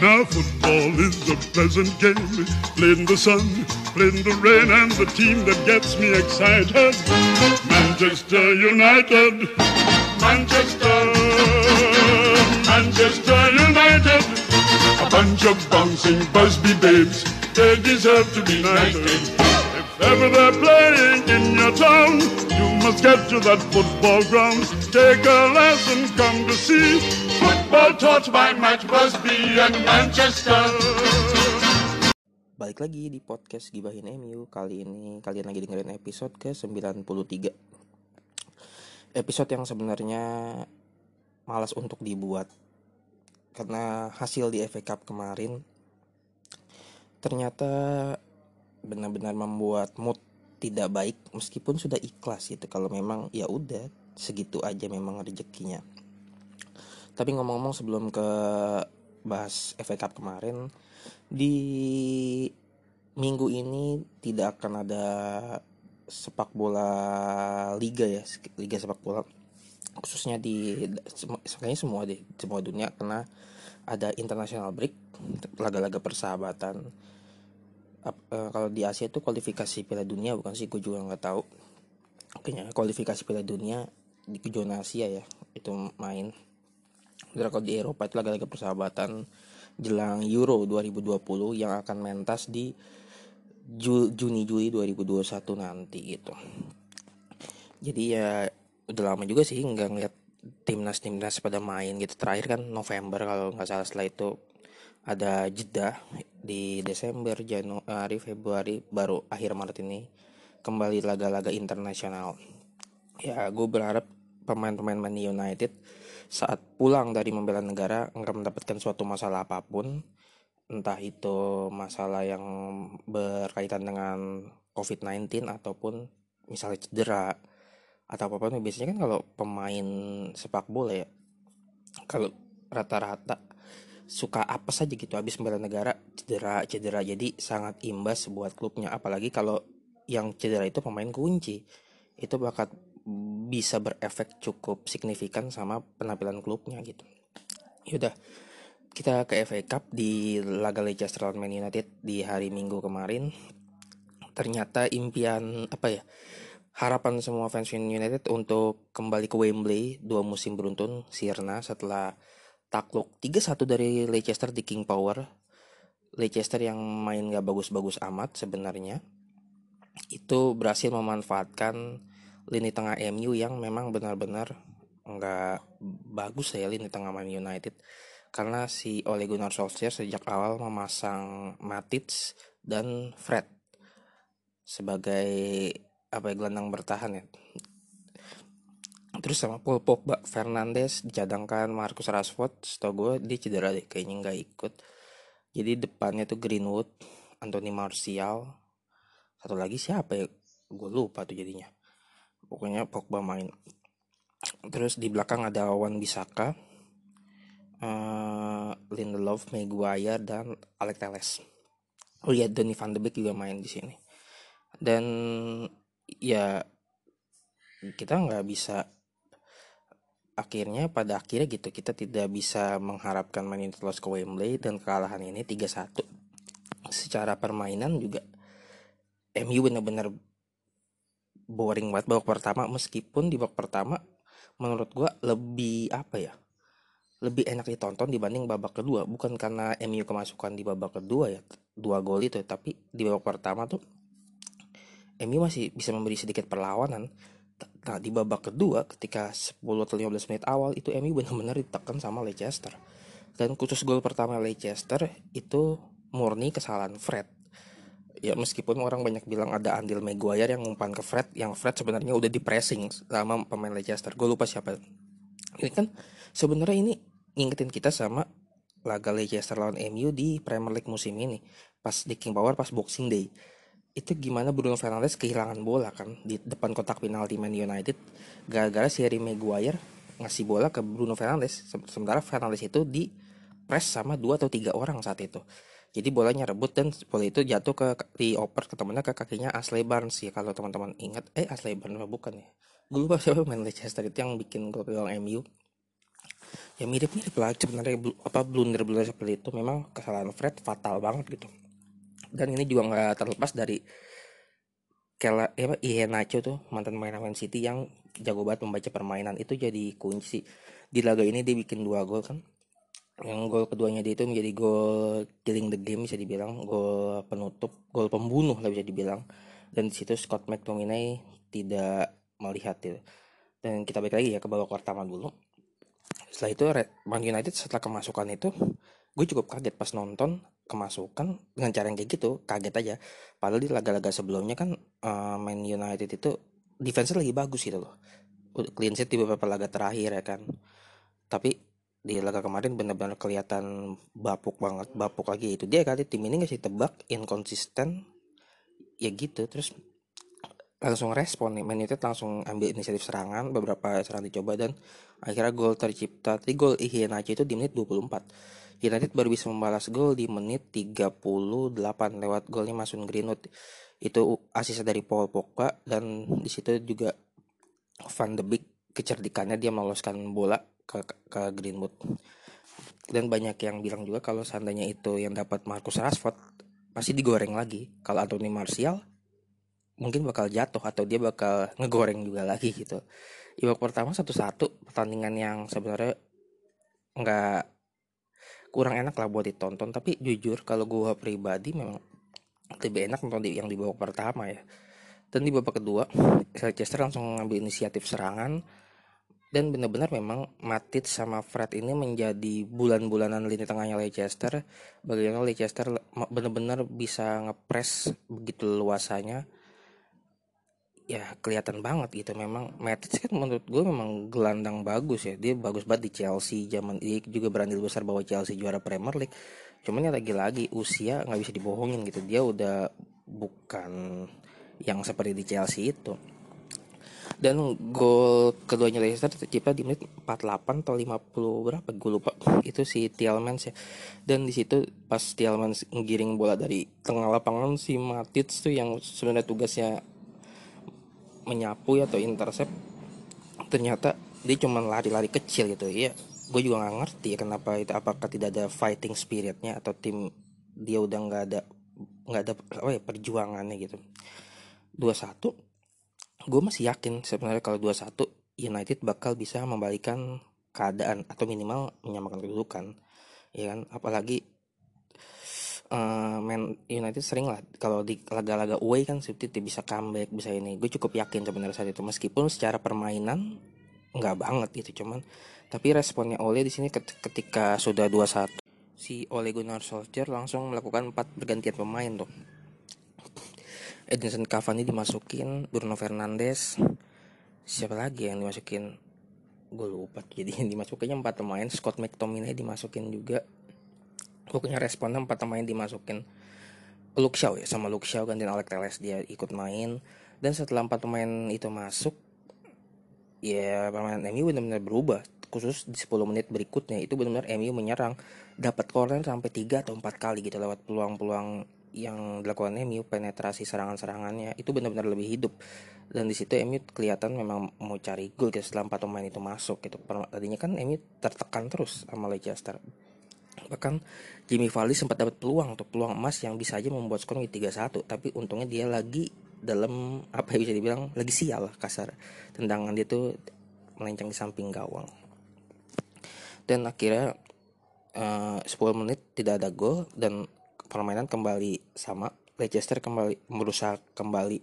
Now football is a pleasant game, played in the sun, played in the rain, and the team that gets me excited, Manchester United, Manchester, Manchester United, a bunch of bouncing Busby babes, they deserve to be knighted. If ever they're playing in your town, you must get to that football ground, take a lesson, come to see football taught by Matt Busby and Manchester. Balik lagi di podcast Gibahin MU Kali ini kalian lagi dengerin episode ke 93 Episode yang sebenarnya malas untuk dibuat. Karena hasil di FA Cup kemarin Ternyata benar-benar membuat mood tidak baik Meskipun sudah ikhlas gitu. Kalau memang ya udah segitu aja memang rezekinya Tapi ngomong-ngomong sebelum ke bahas FA Cup kemarin di minggu ini tidak akan ada sepak bola liga ya liga sepak bola. Khususnya di kayaknya semua deh semua dunia karena ada international break laga-laga persahabatan. Uh, kalau di Asia itu kualifikasi Piala Dunia bukan sih? Gue juga nggak tahu. Kayaknya kualifikasi Piala Dunia di zona Asia ya itu main Kalau di Eropa itu laga-laga persahabatan jelang Euro 2020 yang akan mentas di Ju Juni Juli 2021 nanti gitu. Jadi ya udah lama juga sih nggak ngeliat timnas timnas pada main gitu terakhir kan November kalau nggak salah setelah itu ada jeda di Desember Januari Februari baru akhir Maret ini kembali laga-laga internasional ya gue berharap pemain-pemain Man United saat pulang dari membela negara nggak mendapatkan suatu masalah apa pun. Entah itu masalah yang berkaitan dengan COVID-19 ataupun misalnya cedera atau apa pun. Biasanya kan kalau pemain sepak bola ya kalau rata-rata suka apa saja gitu habis membela negara cedera cedera. Jadi sangat imbas buat klubnya. Apalagi kalau yang cedera itu pemain kunci. Itu bakal bisa berefek cukup signifikan sama penampilan klubnya gitu. Yaudah, kita ke FA Cup di laga Leicester lawan Man United di hari Minggu kemarin. Ternyata impian apa ya? Harapan semua fans United untuk kembali ke Wembley dua musim beruntun sirna setelah takluk 3-1 dari Leicester di King Power. Leicester yang main gak bagus-bagus amat sebenarnya itu berhasil memanfaatkan lini tengah MU yang memang benar-benar nggak bagus ya lini tengah Man United. Karena si Ole Gunnar Solskjaer sejak awal memasang Matic dan Fred sebagai apa ya gelandang bertahan ya. Terus sama Paul Pogba Fernandes dicadangkan Marcus Rashford setahu gue dia cedera deh kayaknya nggak ikut. Jadi depannya tuh Greenwood Anthony Martial. Satu lagi siapa ya? Gue lupa tuh jadinya pokoknya Pogba main. Terus di belakang ada Wan Bisaka uh, Lindelof Maguire dan Alex Teles oh iya Donny van de Beek juga main di sini. Dan ya kita nggak bisa akhirnya pada akhirnya gitu kita tidak bisa mengharapkan Man United ke Wembley dan kekalahan ini 3-1 secara permainan juga MU benar-benar boring banget babak pertama. Meskipun di babak pertama menurut gua lebih apa ya lebih enak ditonton dibanding babak kedua. Bukan karena MU kemasukan di babak kedua ya dua gol itu tapi di babak pertama tuh MU masih bisa memberi sedikit perlawanan. Nah di babak kedua ketika 10 atau 15 menit awal itu MU benar-benar ditekan sama Leicester. Dan khusus gol pertama Leicester itu murni kesalahan Fred ya meskipun orang banyak bilang ada andil Maguire yang ngumpan ke Fred yang Fred sebenarnya udah di pressing sama pemain Leicester. Gue lupa siapa. Ini kan sebenarnya ini ngingetin kita sama laga Leicester lawan MU di Premier League musim ini. Pas di King Power pas Boxing Day. Itu gimana Bruno Fernandes kehilangan bola kan di depan kotak penalti Man United gara-gara si Harry Maguire ngasih bola ke Bruno Fernandes. Sementara Fernandes itu di press sama dua atau tiga orang saat itu jadi bolanya rebut dan bola itu jatuh ke dioper ke temennya ke kakinya Ashley Barnes ya kalau teman-teman ingat eh Ashley Barnes bukan ya? Gue lupa siapa main Leicester itu yang bikin gol gol MU ya mirip-mirip lah sebenarnya apa blunder-blunder seperti itu. Memang kesalahan Fred fatal banget gitu. Dan ini juga nggak terlepas dari Kela, ya, Ihe Nacho tuh mantan pemain Man City yang jago banget membaca permainan. Itu jadi kunci. Di laga ini dia bikin dua gol kan yang gol keduanya dia itu menjadi gol killing the game bisa dibilang gol penutup gol pembunuh lah bisa dibilang. Dan di situ Scott McTominay tidak melihat itu. Dan kita balik lagi ya ke babak pertama dulu. Setelah itu Man United setelah kemasukan itu gue cukup kaget pas nonton kemasukan dengan cara yang kayak gitu. Kaget aja. Padahal di laga-laga sebelumnya kan uh, Man United itu defense lagi bagus gitu loh. Clean sheet di beberapa laga terakhir ya kan. Tapi di laga kemarin benar-benar kelihatan bapuk banget bapuk lagi itu. Dia kali tim ini nggak sih tebak inkonsisten ya gitu. Terus langsung respon nih Man United langsung ambil inisiatif serangan beberapa serangan dicoba dan akhirnya gol tercipta. Tadi gol Iheanacho itu di menit 24 United baru bisa membalas gol di menit 38 lewat golnya Mason Greenwood. Itu asisten dari Paul Pogba dan di situ juga Van de Beek kecerdikannya dia meloloskan bola ke, ke Greenwood. Dan banyak yang bilang juga kalau seandainya itu yang dapat Marcus Rashford pasti digoreng lagi. Kalau Anthony Martial mungkin bakal jatuh atau dia bakal ngegoreng juga lagi gitu. Iwak pertama satu-satu pertandingan yang sebenarnya nggak kurang enak lah buat ditonton. Tapi jujur kalau gue pribadi memang lebih enak nonton di yang di babak pertama ya. Dan di babak kedua Leicester langsung ngambil inisiatif serangan dan benar-benar memang Matip sama Fred ini menjadi bulan-bulanan lini tengahnya Leicester. Bagaimana Leicester benar-benar bisa ngepres begitu luasanya. Ya kelihatan banget gitu. Memang Matic kan menurut gue memang gelandang bagus ya. Dia bagus banget di Chelsea zaman dia juga berandil besar bawa Chelsea juara Premier League. Cuman ya lagi-lagi usia nggak bisa dibohongin gitu. Dia udah bukan yang seperti di Chelsea itu dan gol keduanya Leicester tercipta di menit 48 atau 50 berapa? Gue lupa. Itu si Tielemans ya. Dan di situ pas Tielemans ngiring bola dari tengah lapangan si Matic tuh yang sebenarnya tugasnya menyapu ya atau intercept ternyata dia cuma lari-lari kecil gitu. Ya gue juga nggak ngerti ya kenapa itu apakah tidak ada fighting spiritnya atau tim dia udah nggak ada nggak ada apa ya perjuangannya gitu. Dua satu gue masih yakin sebenarnya kalau dua satu United bakal bisa membalikan keadaan atau minimal menyamakan kedudukan ya kan? Apalagi uh, Man United sering lah kalau di laga-laga away kan City bisa comeback bisa ini. Gue cukup yakin sebenarnya saat itu. Meskipun secara permainan nggak banget gitu cuman tapi responnya Ole di sini ketika sudah 2-1 si Ole Gunnar Solskjaer langsung melakukan empat pergantian pemain tuh Edinson Cavani dimasukin Bruno Fernandes siapa lagi yang dimasukin? Gue lupa jadi yang dimasukinnya empat pemain. Scott McTominay dimasukin juga. Pokoknya responnya empat pemain dimasukin. Luke Shaw ya sama Luke Shaw gantiin Alex Teles dia ikut main. Dan setelah empat pemain itu masuk ya pemain MU benar-benar berubah. Khusus di 10 menit berikutnya itu benar-benar MU menyerang. Dapat corner sampai 3 atau 4 kali gitu lewat peluang-peluang yang dilakukan MU penetrasi serangan-serangannya itu benar-benar lebih hidup. Dan di situ MU kelihatan memang mau cari gol gitu setelah empat pemain itu masuk gitu. Tadinya kan MU tertekan terus sama Leicester. Bahkan Jimmy Vardy sempat dapat peluang untuk peluang emas yang bisa aja membuat skor menjadi 3-1 tapi untungnya dia lagi dalam apa yang bisa dibilang lagi sial kasar. Tendangan dia tuh melenceng di samping gawang. Dan akhirnya uh, 10 menit tidak ada gol dan permainan kembali sama Leicester kembali berusaha kembali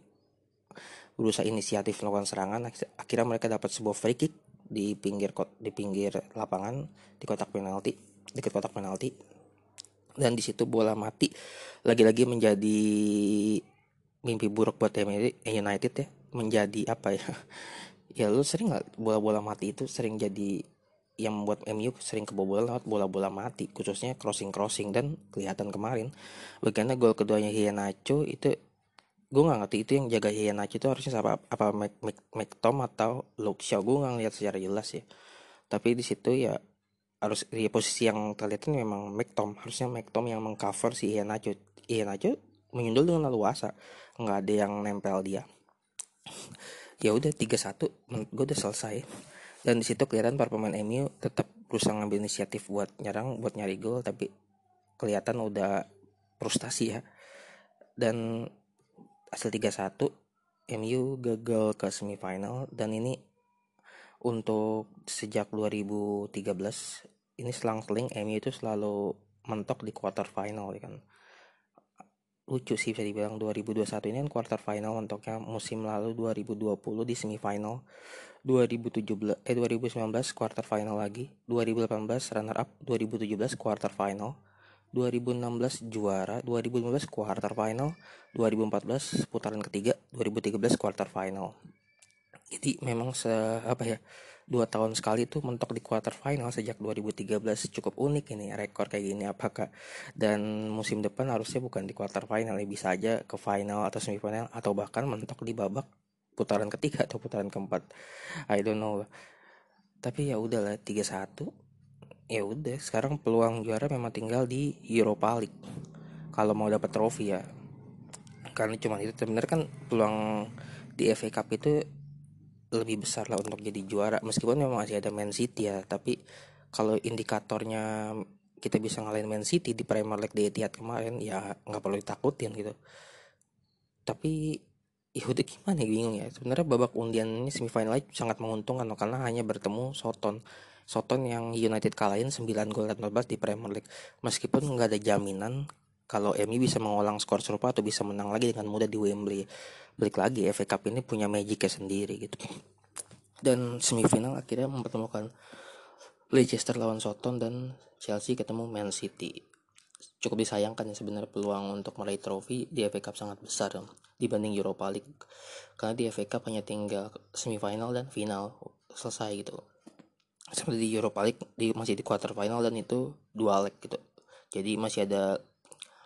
berusaha inisiatif melakukan serangan. Akhirnya mereka dapat sebuah free kick di pinggir di pinggir lapangan di kotak penalti dekat kotak penalti. Dan di situ bola mati lagi-lagi menjadi mimpi buruk buat United ya menjadi apa ya? Ya lu sering nggak bola-bola mati itu sering jadi yang membuat MU sering kebobolan lewat bola-bola mati khususnya crossing-crossing dan kelihatan kemarin. Bagaimana gol keduanya Hianacho itu gue nggak ngerti itu yang jaga Hianacho itu harusnya siapa? Apa McTom atau Luke Shaw? Gue nggak ngeliat secara jelas ya. Tapi di situ ya harus di posisi yang terlihat memang McTom harusnya McTom yang mengcover si Ian Nacho Ian Nacho menyundul dengan leluasa. Nggak ada yang nempel dia. Ya udah 3-1 gue udah selesai dan di situ kelihatan para pemain MU tetap berusaha ngambil inisiatif buat nyerang buat nyari gol tapi kelihatan udah frustasi ya. Dan hasil 3-1 MU gagal ke semifinal. Dan ini untuk sejak 2013 ini selang-seling MU itu selalu mentok di quarter final ya kan lucu sih bisa dibilang 2021 ini kan quarter final mentoknya musim lalu 2020 di semifinal 2017 eh 2019 quarter final lagi 2018 runner up 2017 quarter final 2016 juara 2015 quarter final 2014 putaran ketiga 2013 quarter final jadi memang se apa ya dua tahun sekali tuh mentok di quarter final sejak 2013 cukup unik ini rekor kayak gini apakah dan musim depan harusnya bukan di quarter final ya bisa aja ke final atau semifinal atau bahkan mentok di babak putaran ketiga atau putaran keempat. I don't know. Tapi ya udahlah 3-1 ya udah. Sekarang peluang juara memang tinggal di Europa League. Kalau mau dapat trofi ya. Karena cuma itu sebenarnya kan peluang di FA Cup itu lebih besar lah untuk jadi juara. Meskipun memang masih ada Man City ya tapi kalau indikatornya kita bisa ngalahin Man City di Premier League di Etihad kemarin ya nggak perlu ditakutin gitu. Tapi ya udah gimana ya bingung ya. Sebenarnya babak undian ini semifinal sangat menguntungkan karena hanya bertemu Soton. Soton yang United kalahin 9 gol dan 14 di Premier League. Meskipun nggak ada jaminan kalau MU bisa mengulang skor serupa atau bisa menang lagi dengan mudah di Wembley. Balik lagi FA Cup ini punya magicnya sendiri gitu. Dan semifinal akhirnya mempertemukan Leicester lawan Soton dan Chelsea ketemu Man City. Cukup disayangkan ya sebenarnya peluang untuk meraih trofi di FA Cup sangat besar dibanding Europa League. Karena di FA Cup hanya tinggal semifinal dan final selesai gitu. Seperti di Europa League di, masih di quarter final dan itu dua leg gitu. Jadi masih ada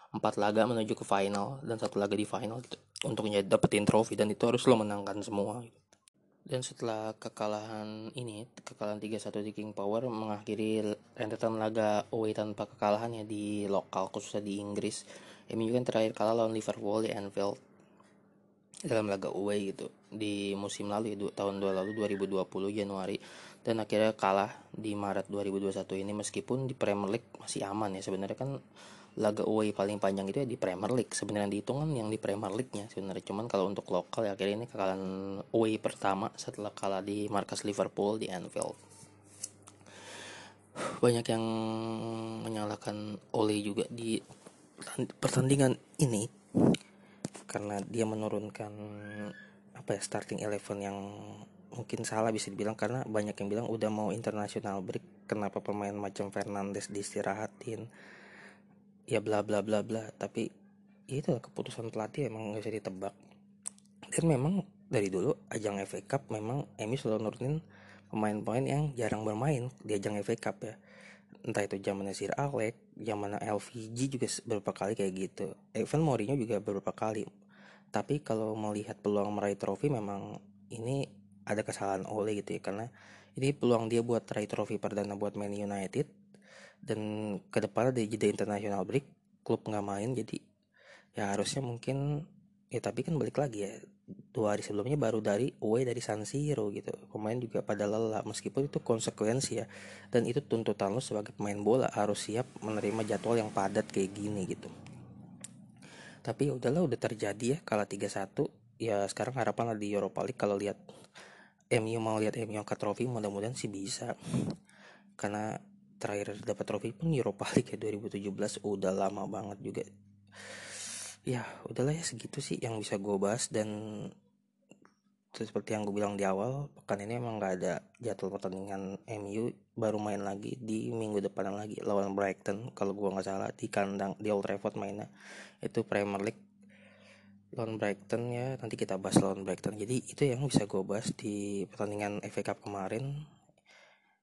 empat laga menuju ke final dan satu laga di final gitu. Untuk dapetin trofi dan itu harus lo menangkan semua dan setelah kekalahan ini kekalahan 3-1 di King Power mengakhiri rentetan laga away tanpa kekalahan ya di lokal khususnya di Inggris. MU kan terakhir kalah lawan Liverpool di Anfield dalam laga away gitu di musim lalu ya tahun 2 lalu 2020 Januari. Dan akhirnya kalah di Maret 2021 ini meskipun di Premier League masih aman ya. Sebenarnya kan laga away paling panjang itu ya di Premier League. Sebenarnya dihitung kan yang di Premier League-nya sebenarnya. Cuman kalau untuk lokal ya akhirnya ini kekalahan away pertama setelah kalah di markas Liverpool di Anfield. Banyak yang menyalahkan Ole juga di pertandingan ini. Karena dia menurunkan apa ya starting eleven yang mungkin salah bisa dibilang. Karena banyak yang bilang udah mau international break kenapa pemain macam Fernandes diistirahatin ya bla bla bla bla tapi ya itu keputusan pelatih emang nggak bisa ditebak dan memang dari dulu ajang FA Cup memang Emi selalu nurunin pemain-pemain yang jarang bermain di ajang FA Cup ya entah itu zamannya Sir Alex, zamannya LVG juga beberapa kali kayak gitu. Even Mourinho juga beberapa kali. Tapi kalau melihat peluang meraih trofi memang ini ada kesalahan Ole gitu ya karena ini peluang dia buat meraih trofi perdana buat Man United dan ke depan ada jeda internasional break klub nggak main jadi ya harusnya mungkin ya tapi kan balik lagi ya dua hari sebelumnya baru dari away dari San Siro gitu. Pemain juga pada lelah meskipun itu konsekuensi ya. Dan itu tuntutan lo sebagai pemain bola harus siap menerima jadwal yang padat kayak gini gitu. Tapi ya udahlah udah terjadi ya kalah 3-1 ya sekarang harapan di Europa League kalau lihat MU mau lihat MU angkat trofi mudah-mudahan sih bisa. Karena terakhir dapat trofi pun Europa League ya 2017 udah lama banget juga. Ya udahlah ya segitu sih yang bisa gue bahas dan seperti yang gue bilang di awal pekan ini emang gak ada jadwal pertandingan MU baru main lagi di minggu depan lagi lawan Brighton kalau gue nggak salah di kandang di Old Trafford mainnya. Itu Premier League. Lawan Brighton ya nanti kita bahas lawan Brighton. Jadi itu yang bisa gue bahas di pertandingan FA Cup kemarin.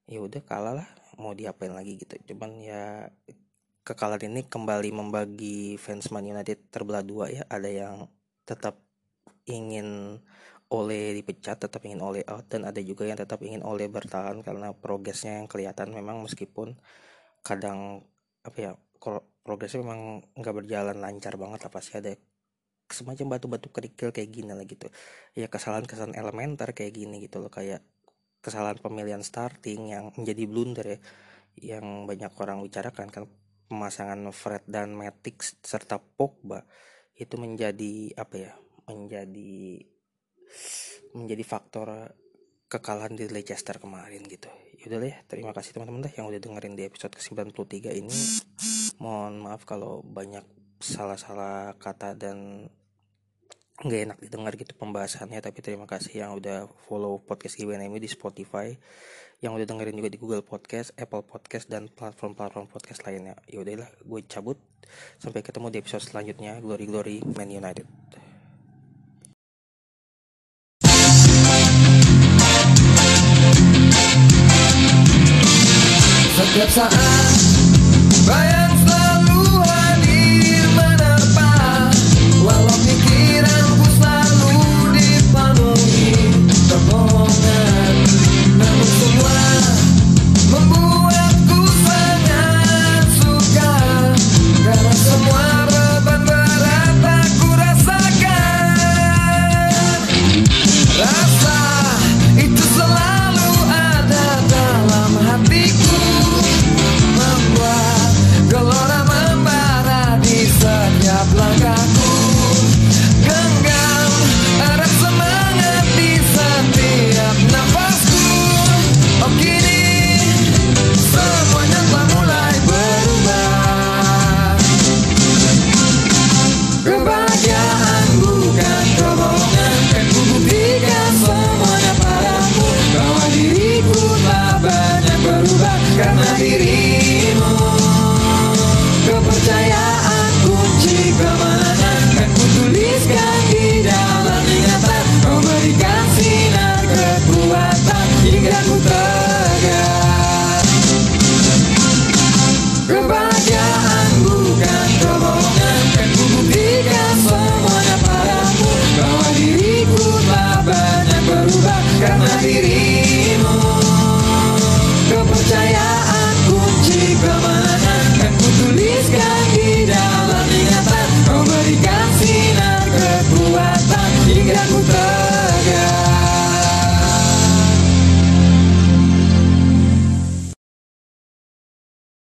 Ya udah kalah lah mau diapain lagi gitu. Cuman ya kekalahan ini kembali membagi fans Man United terbelah dua ya. Ada yang tetap ingin oleh dipecat tetap ingin oleh out dan ada juga yang tetap ingin oleh bertahan karena progresnya yang kelihatan memang meskipun kadang apa ya progresnya memang nggak berjalan lancar banget lah pasti ada semacam batu-batu kerikil kayak gini lah gitu. Ya kesalahan-kesalahan elementer kayak gini gitu loh kayak kesalahan pemilihan starting yang menjadi blunder ya yang banyak orang bicarakan. Kan pemasangan Fred dan Matic serta Pogba itu menjadi apa ya menjadi menjadi faktor kekalahan di Leicester kemarin gitu. Yaudah ya terima kasih teman-teman yang udah dengerin di episode ke-93 ini. Mohon maaf kalau banyak salah-salah kata dan nggak enak didengar gitu pembahasannya tapi terima kasih yang udah follow podcast IWNMI di Spotify yang udah dengerin juga di Google Podcast, Apple Podcast dan platform-platform podcast lainnya. Ya udahlah, gue cabut. Sampai ketemu di episode selanjutnya. Glory Glory Man United. Setiap saat bayang